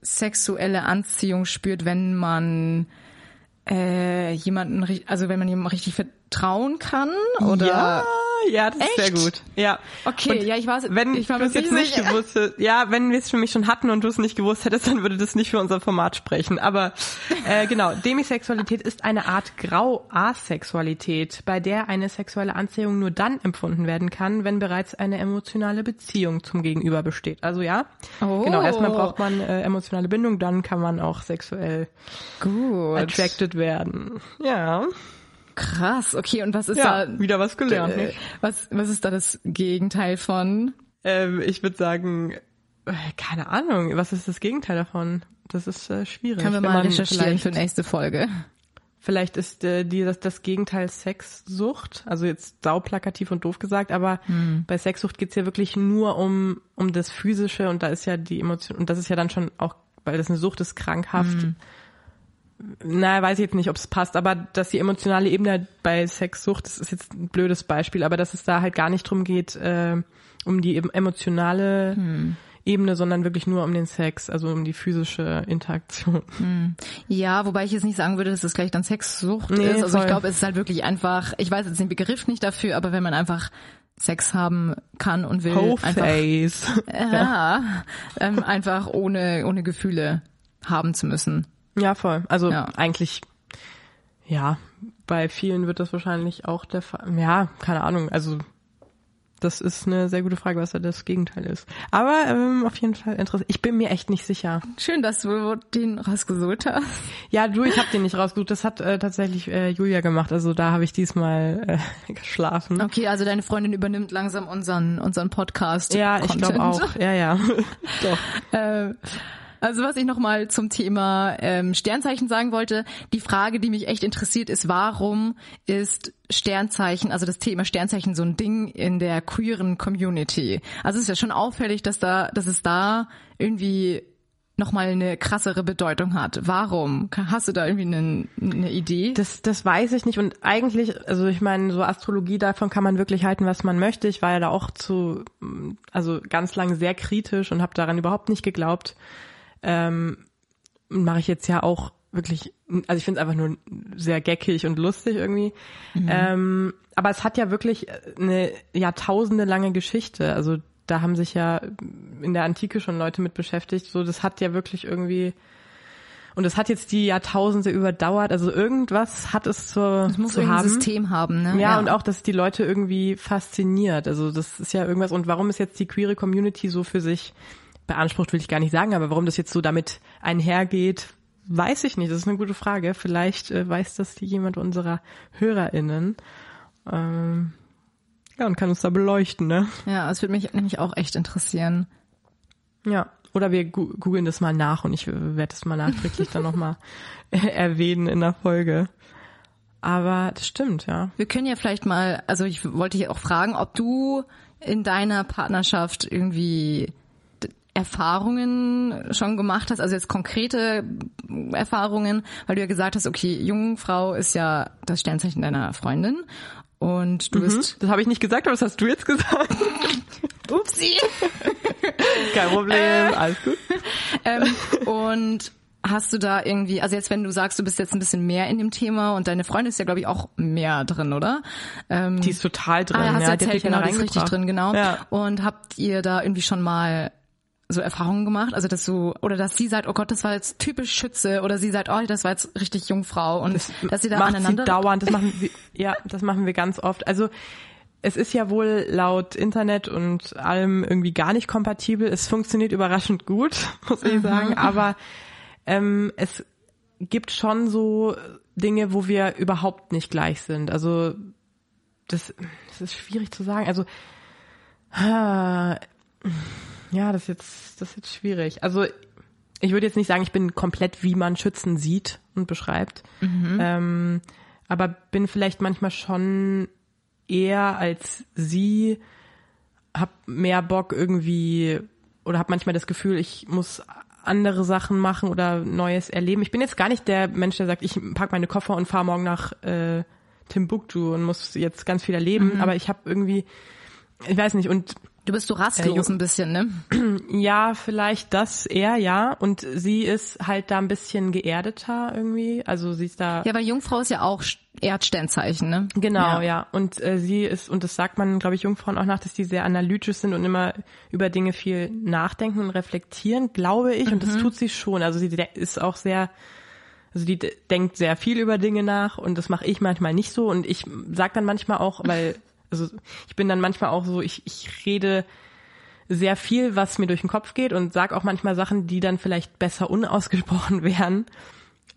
sexuelle Anziehung spürt, wenn man äh, jemanden, also wenn man jemandem richtig vertrauen kann? Oder? Ja, ja, das Echt? ist sehr gut. Ja. Okay, und ja, ich weiß, wenn ich war es jetzt nicht sicher. gewusst, ja, wenn wir es für mich schon hatten und du es nicht gewusst hättest, dann würde das nicht für unser Format sprechen. Aber äh, genau, Demisexualität ist eine Art Grau-Asexualität, bei der eine sexuelle Anziehung nur dann empfunden werden kann, wenn bereits eine emotionale Beziehung zum Gegenüber besteht. Also ja, oh. genau, erstmal braucht man äh, emotionale Bindung, dann kann man auch sexuell gut. attracted werden. Ja. Krass, okay, und was ist ja, da? Wieder was gelernt, äh? Was, was ist da das Gegenteil von? Ähm, ich würde sagen, äh, keine Ahnung, was ist das Gegenteil davon? Das ist äh, schwierig. Können wir mal recherchieren für nächste Folge. Vielleicht ist äh, die, das, das Gegenteil Sexsucht, also jetzt sauplakativ und doof gesagt, aber hm. bei Sexsucht geht's ja wirklich nur um, um das Physische und da ist ja die Emotion, und das ist ja dann schon auch, weil das eine Sucht ist, krankhaft. Hm na, weiß ich jetzt nicht, ob es passt, aber dass die emotionale Ebene bei Sexsucht, das ist jetzt ein blödes Beispiel, aber dass es da halt gar nicht drum geht, äh, um die emotionale hm. Ebene, sondern wirklich nur um den Sex, also um die physische Interaktion. Hm. Ja, wobei ich jetzt nicht sagen würde, dass es gleich dann Sexsucht nee, ist. Also voll. ich glaube, es ist halt wirklich einfach, ich weiß jetzt den Begriff nicht dafür, aber wenn man einfach Sex haben kann und will, einfach, ja, ähm, einfach ohne ohne Gefühle haben zu müssen. Ja, voll. Also ja. eigentlich, ja, bei vielen wird das wahrscheinlich auch der Fall. Ja, keine Ahnung. Also das ist eine sehr gute Frage, was da das Gegenteil ist. Aber ähm, auf jeden Fall interessant. Ich bin mir echt nicht sicher. Schön, dass du den rausgesucht hast. Ja, du, ich habe den nicht rausgesucht. Das hat äh, tatsächlich äh, Julia gemacht. Also da habe ich diesmal äh, geschlafen. Okay, also deine Freundin übernimmt langsam unseren unseren Podcast. Ja, ich glaube auch. Ja, ja. Doch. Äh, also was ich nochmal zum Thema ähm, Sternzeichen sagen wollte, die Frage, die mich echt interessiert, ist, warum ist Sternzeichen, also das Thema Sternzeichen so ein Ding in der queeren Community? Also es ist ja schon auffällig, dass da, dass es da irgendwie nochmal eine krassere Bedeutung hat. Warum? Hast du da irgendwie eine, eine Idee? Das, das weiß ich nicht. Und eigentlich, also ich meine, so Astrologie, davon kann man wirklich halten, was man möchte. Ich war ja da auch zu, also ganz lang sehr kritisch und habe daran überhaupt nicht geglaubt ähm, mache ich jetzt ja auch wirklich, also ich finde es einfach nur sehr geckig und lustig irgendwie. Ähm, aber es hat ja wirklich eine Jahrtausende lange Geschichte. Also da haben sich ja in der Antike schon Leute mit beschäftigt. So, das hat ja wirklich irgendwie und es hat jetzt die Jahrtausende überdauert. Also irgendwas hat es zur, Es muss zu haben. System haben, ne? Ja, und auch, dass die Leute irgendwie fasziniert. Also das ist ja irgendwas. Und warum ist jetzt die queere Community so für sich beansprucht, will ich gar nicht sagen, aber warum das jetzt so damit einhergeht, weiß ich nicht. Das ist eine gute Frage. Vielleicht äh, weiß das jemand unserer HörerInnen. Ähm, ja, und kann uns da beleuchten, ne? Ja, es würde mich nämlich auch echt interessieren. Ja. Oder wir googeln das mal nach und ich äh, werde das mal nachträglich dann nochmal erwähnen in der Folge. Aber das stimmt, ja. Wir können ja vielleicht mal, also ich wollte dich auch fragen, ob du in deiner Partnerschaft irgendwie Erfahrungen schon gemacht hast, also jetzt konkrete Erfahrungen, weil du ja gesagt hast, okay, Jungfrau ist ja das Sternzeichen deiner Freundin und du bist, Das habe ich nicht gesagt, aber das hast du jetzt gesagt. upsie, Kein Problem, alles gut. ähm, und hast du da irgendwie, also jetzt wenn du sagst, du bist jetzt ein bisschen mehr in dem Thema und deine Freundin ist ja glaube ich auch mehr drin, oder? Ähm, Die ist total drin. Ah, ja, hast ja, erzählt, genau, die ist richtig drin, genau. Ja. Und habt ihr da irgendwie schon mal so Erfahrungen gemacht? Also, dass du, oder dass sie sagt, oh Gott, das war jetzt typisch Schütze, oder sie sagt, oh, das war jetzt richtig Jungfrau, und dass sie da macht aneinander. sie dauernd, das machen wir, ja, das machen wir ganz oft. Also, es ist ja wohl laut Internet und allem irgendwie gar nicht kompatibel. Es funktioniert überraschend gut, muss Mhm. ich sagen, aber ähm, es gibt schon so Dinge, wo wir überhaupt nicht gleich sind. Also das, das ist schwierig zu sagen. Also ah, ja, das ist jetzt das ist jetzt schwierig. Also ich würde jetzt nicht sagen, ich bin komplett wie man Schützen sieht und beschreibt, ähm, aber bin vielleicht manchmal schon eher als sie, hab mehr Bock irgendwie oder hab manchmal das Gefühl, ich muss andere Sachen machen oder Neues erleben. Ich bin jetzt gar nicht der Mensch, der sagt, ich pack meine Koffer und fahre morgen nach äh, Timbuktu und muss jetzt ganz viel erleben, aber ich habe irgendwie, ich weiß nicht, und Du bist so rastlos Äh, ein bisschen, ne? ja, vielleicht das eher, ja. Und sie ist halt da ein bisschen geerdeter irgendwie. Also sie ist da. Ja, weil Jungfrau ist ja auch Erdsternzeichen, ne? Genau, ja. Und äh, sie ist, und das sagt man, glaube ich, Jungfrauen auch nach, dass die sehr analytisch sind und immer über Dinge viel nachdenken und reflektieren, glaube ich. Und das tut sie schon. Also sie ist auch sehr, also die de- denkt sehr viel über Dinge nach und das mache ich manchmal nicht so. Und ich sag dann manchmal auch, weil, also ich bin dann manchmal auch so, ich, ich rede sehr viel, was mir durch den Kopf geht und sag auch manchmal Sachen, die dann vielleicht besser unausgesprochen wären,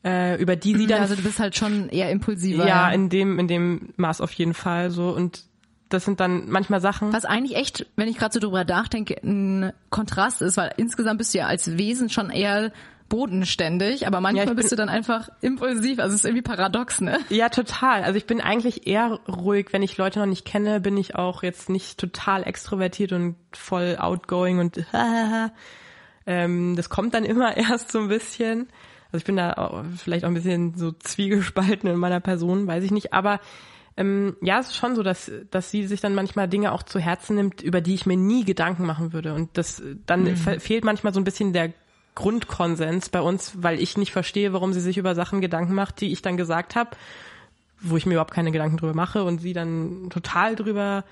äh, über die sie dann also du bist halt schon eher impulsiver. ja, in dem, in dem Maß auf jeden Fall so. Und das sind dann manchmal Sachen. Was eigentlich echt, wenn ich gerade so drüber nachdenke, ein Kontrast ist, weil insgesamt bist du ja als Wesen schon eher bodenständig, aber manchmal Ja, bist du dann einfach impulsiv. Also es ist irgendwie paradox, ne? Ja, total. Also ich bin eigentlich eher ruhig, wenn ich Leute noch nicht kenne, bin ich auch jetzt nicht total extrovertiert und voll outgoing und ähm, das kommt dann immer erst so ein bisschen. Also ich bin da auch vielleicht auch ein bisschen so zwiegespalten in meiner Person, weiß ich nicht. Aber ähm, ja, es ist schon so, dass, dass sie sich dann manchmal Dinge auch zu Herzen nimmt, über die ich mir nie Gedanken machen würde. Und das dann fe- fehlt manchmal so ein bisschen der Grundkonsens bei uns, weil ich nicht verstehe, warum sie sich über Sachen Gedanken macht, die ich dann gesagt habe, wo ich mir überhaupt keine Gedanken drüber mache und sie dann total drüber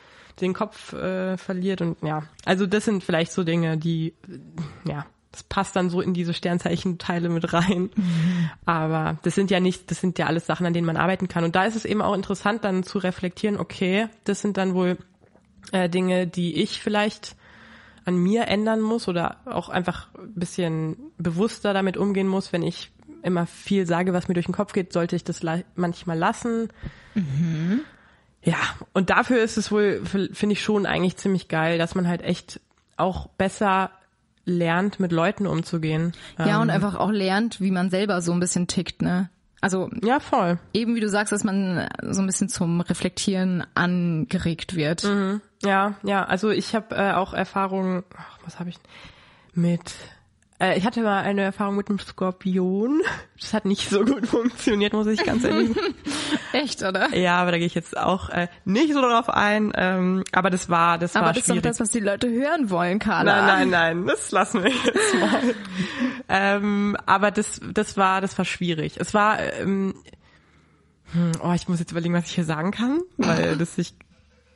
den Kopf äh, verliert und ja, also das sind vielleicht so Dinge, die ja, das passt dann so in diese Sternzeichenteile mit rein. Aber das sind ja nicht, das sind ja alles Sachen, an denen man arbeiten kann. Und da ist es eben auch interessant, dann zu reflektieren, okay, das sind dann wohl äh, Dinge, die ich vielleicht an mir ändern muss oder auch einfach ein bisschen bewusster damit umgehen muss, wenn ich immer viel sage, was mir durch den Kopf geht, sollte ich das manchmal lassen. Ja, und dafür ist es wohl, finde ich schon eigentlich ziemlich geil, dass man halt echt auch besser lernt, mit Leuten umzugehen. Ja, und Ähm, einfach auch lernt, wie man selber so ein bisschen tickt, ne? Also Ja, voll. eben wie du sagst, dass man so ein bisschen zum Reflektieren angeregt wird. Ja, ja, also ich habe äh, auch Erfahrungen, was habe ich mit Äh, ich hatte mal eine Erfahrung mit einem Skorpion. Das hat nicht so gut funktioniert, muss ich ganz ehrlich sagen. Echt, oder? Ja, aber da gehe ich jetzt auch äh, nicht so darauf ein. Ähm, aber das war, das Aber war das ist doch schwierig. das, was die Leute hören wollen, Carla. Nein, nein, nein, das lassen wir jetzt mal. ähm, aber das, das war, das war schwierig. Es war, ähm, hm, oh, ich muss jetzt überlegen, was ich hier sagen kann, weil das sich,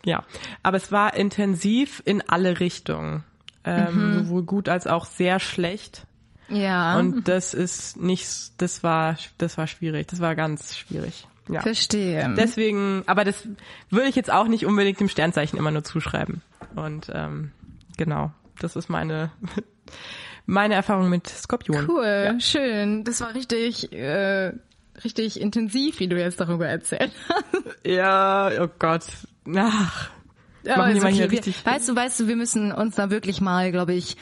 ja. Aber es war intensiv in alle Richtungen, ähm, sowohl gut als auch sehr schlecht. Ja, Und das ist nicht, das war, das war schwierig. Das war ganz schwierig. Ja. verstehe. Deswegen, aber das würde ich jetzt auch nicht unbedingt dem Sternzeichen immer nur zuschreiben. Und ähm, genau, das ist meine meine Erfahrung mit Skorpion. Cool, schön. Das war richtig, äh, richtig intensiv, wie du jetzt darüber erzählt hast. Ja, oh Gott. Ach, Die ist mal hier okay. richtig- weißt du, weißt du, wir müssen uns da wirklich mal, glaube ich,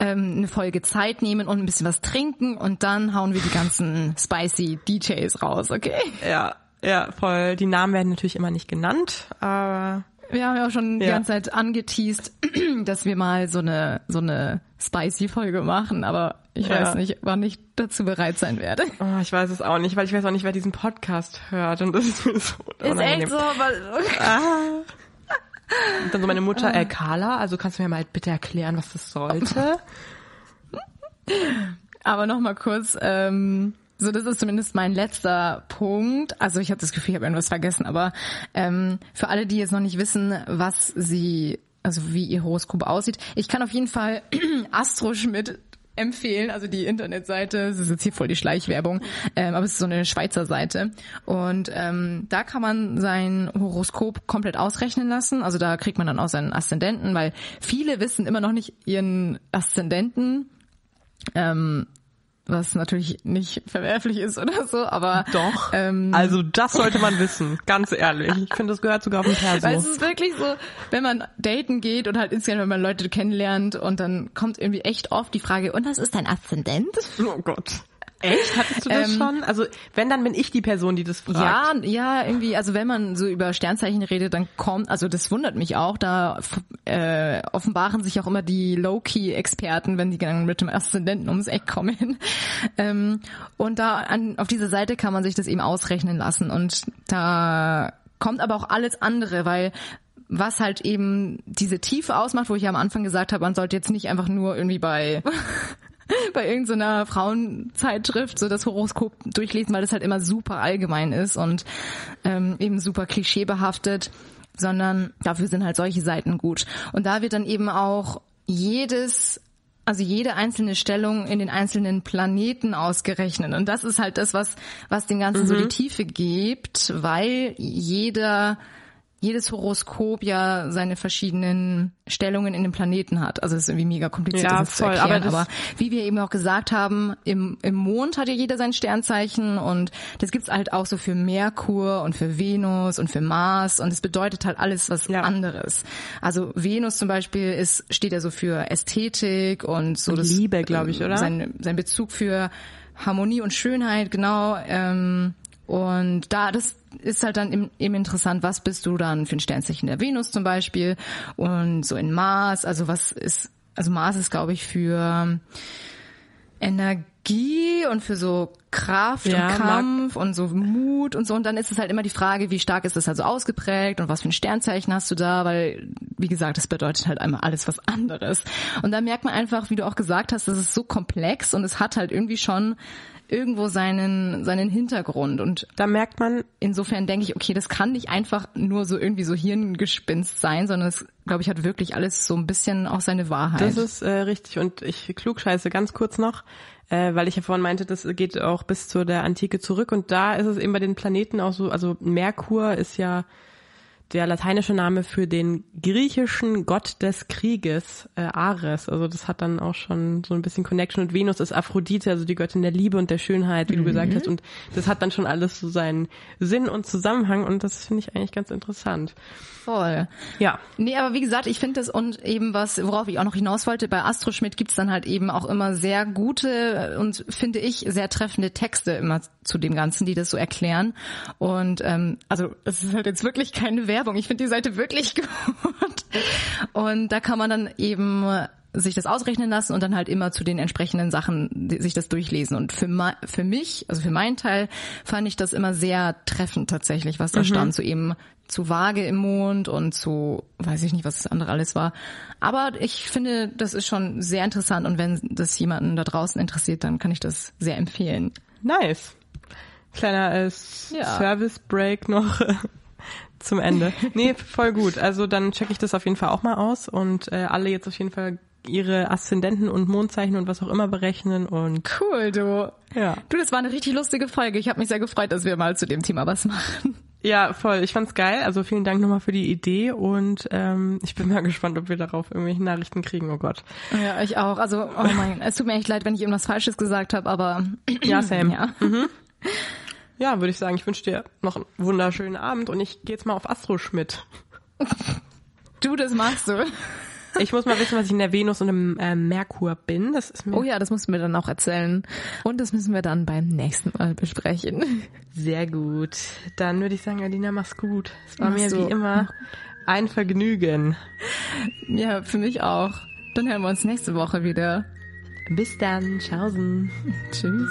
ähm, eine Folge Zeit nehmen und ein bisschen was trinken und dann hauen wir die ganzen spicy DJs raus, okay? ja, ja, voll. Die Namen werden natürlich immer nicht genannt, aber Wir haben ja auch schon die Ja. ganze Zeit angeteased, dass wir mal so eine so eine spicy Folge machen, aber ich Ja. weiß nicht, wann ich dazu bereit sein werde. oh, ich weiß es auch nicht, weil ich weiß auch nicht, wer diesen Podcast hört und das ist mir so Ist unangenehm. echt so, weil Und dann so meine Mutter, äh, Carla, also kannst du mir mal bitte erklären, was das sollte? Aber noch mal kurz, ähm, so das ist zumindest mein letzter Punkt. Also ich habe das Gefühl, ich habe irgendwas vergessen, aber ähm, für alle, die jetzt noch nicht wissen, was sie, also wie ihr Horoskop aussieht, ich kann auf jeden Fall Astro Schmidt empfehlen, also die Internetseite, das ist jetzt hier voll die Schleichwerbung, ähm, aber es ist so eine Schweizer Seite. Und ähm, da kann man sein Horoskop komplett ausrechnen lassen, also da kriegt man dann auch seinen Aszendenten, weil viele wissen immer noch nicht ihren Aszendenten, ähm, was natürlich nicht verwerflich ist oder so, aber Doch. Ähm, also das sollte man wissen, ganz ehrlich. Ich finde, das gehört sogar auf den Perso. Weil es ist wirklich so, wenn man daten geht und halt insgesamt, wenn man Leute kennenlernt und dann kommt irgendwie echt oft die Frage, und was ist dein Aszendent? Oh Gott. Echt? Hattest du das Ähm, schon? Also wenn, dann bin ich die Person, die das fragt. Ja, ja, irgendwie, also wenn man so über Sternzeichen redet, dann kommt, also das wundert mich auch, da äh, offenbaren sich auch immer die Low-Key-Experten, wenn die dann mit dem Aszendenten ums Eck kommen. Ähm, und da an, auf dieser Seite kann man sich das eben ausrechnen lassen und da kommt aber auch alles andere, weil was halt eben diese Tiefe ausmacht, wo ich ja am Anfang gesagt habe, man sollte jetzt nicht einfach nur irgendwie bei bei irgendeiner Frauenzeitschrift so das Horoskop durchlesen, weil das halt immer super allgemein ist und ähm, eben super klischeebehaftet, sondern dafür sind halt solche Seiten gut. Und da wird dann eben auch jedes also jede einzelne Stellung in den einzelnen Planeten ausgerechnet. Und das ist halt das, was, was dem Ganzen so die Tiefe gibt, weil jeder, jedes Horoskop ja seine verschiedenen Stellungen in den Planeten hat. Also es ist irgendwie mega kompliziert, Ja, das zu voll, erklären. aber Aber, wie wir eben auch gesagt haben, im, im Mond hat ja jeder sein Sternzeichen und das gibt's halt auch so für Merkur und für Venus und für Mars und es bedeutet halt alles was Ja. anderes. Also Venus zum Beispiel ist, steht ja so für Ästhetik und so Und das, Liebe, glaub ich, äh, oder? Sein, sein Bezug für Harmonie und Schönheit, genau. Ähm, und da, das ist halt dann eben, interessant, was bist du dann für ein Sternzeichen der Venus zum Beispiel und so in Mars, also was ist, also Mars ist glaube ich für Energie und für so Kraft Ja, und Kampf und so Mut und so. Und dann ist es halt immer die Frage, wie stark ist das also ausgeprägt und was für ein Sternzeichen hast du da, weil, wie gesagt, das bedeutet halt einmal alles was anderes. Und da merkt man einfach, wie du auch gesagt hast, das ist so komplex und es hat halt irgendwie schon irgendwo seinen, seinen Hintergrund. Und Da merkt man, insofern denke ich, okay, das kann nicht einfach nur so irgendwie so Hirngespinst sein, sondern es, glaube ich, hat wirklich alles so ein bisschen auch seine Wahrheit. das ist äh, richtig. Und ich klugscheiße ganz kurz noch, äh, weil ich ja vorhin meinte, das geht auch bis zu der Antike zurück. Und da ist es eben bei den Planeten auch so, also Merkur ist ja der lateinische Name für den griechischen Gott des Krieges, äh, Ares. Also das hat dann auch schon so ein bisschen Connection. Und Venus ist Aphrodite, also die Göttin der Liebe und der Schönheit, wie du gesagt hast. Und das hat dann schon alles so seinen Sinn und Zusammenhang. Und das finde ich eigentlich ganz interessant. voll. Ja. Nee, aber wie gesagt, ich finde das und eben was, worauf ich auch noch hinaus wollte, bei Astro Schmidt gibt's dann halt eben auch immer sehr gute und finde ich sehr treffende Texte immer zu dem Ganzen, die das so erklären. Und ähm, also es ist halt jetzt wirklich keine Werbung. Ich finde die Seite wirklich gut. Und da kann man dann eben sich das ausrechnen lassen und dann halt immer zu den entsprechenden Sachen sich das durchlesen. Und für, für mich, also für meinen Teil, fand ich das immer sehr treffend tatsächlich, was da mhm. stand, so eben zu Waage im Mond und zu, weiß ich nicht, was das andere alles war. Aber ich finde, das ist schon sehr interessant und wenn das jemanden da draußen interessiert, dann kann ich das sehr empfehlen. Nice. Kleiner äh, ja. Service Break noch zum Ende. Nee, voll gut. Also dann checke ich das auf jeden Fall auch mal aus und äh, alle jetzt auf jeden Fall ihre Aszendenten und Mondzeichen und was auch immer berechnen und cool, du. Ja. Du, das war eine richtig lustige Folge. Ich habe mich sehr gefreut, dass wir mal zu dem Thema was machen. Ja, voll. Ich fand's geil. Also vielen Dank nochmal für die Idee und ähm, ich bin mal gespannt, ob wir darauf irgendwelche Nachrichten kriegen. Oh Gott. Ja, ich auch. Also, oh mein, es tut mir echt leid, wenn ich irgendwas Falsches gesagt habe, aber ja, Sam. Ja. Mhm. Ja, würde ich sagen, ich wünsche dir noch einen wunderschönen Abend und ich gehe jetzt mal auf Astro Schmidt. Du, das machst du. Ich muss mal wissen, was ich in der Venus und im äh, Merkur bin. Das ist mir oh ja, das musst du mir dann auch erzählen. Und das müssen wir dann beim nächsten Mal besprechen. Sehr gut. Dann würde ich sagen, Alina, mach's gut. Es war mir du. wie immer ein Vergnügen. Ja, für mich auch. Dann hören wir uns nächste Woche wieder. Bis dann. Tschaußen. Tschüss.